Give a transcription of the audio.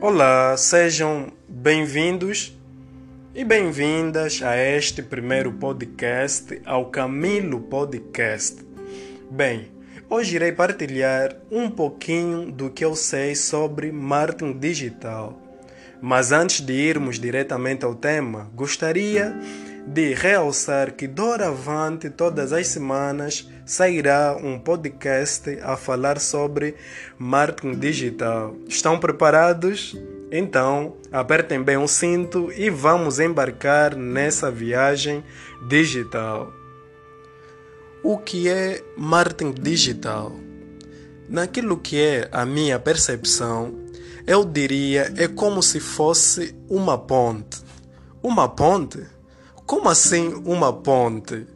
Olá, sejam bem-vindos e bem-vindas a este primeiro podcast, ao Camilo Podcast. Bem, hoje irei partilhar um pouquinho do que eu sei sobre marketing digital. Mas antes de irmos diretamente ao tema, gostaria de realçar que doravante todas as semanas sairá um podcast a falar sobre marketing digital. Estão preparados? Então, apertem bem o cinto e vamos embarcar nessa viagem digital. O que é marketing digital? Naquilo que é a minha percepção, eu diria é como se fosse uma ponte. Uma ponte? Como assim uma ponte?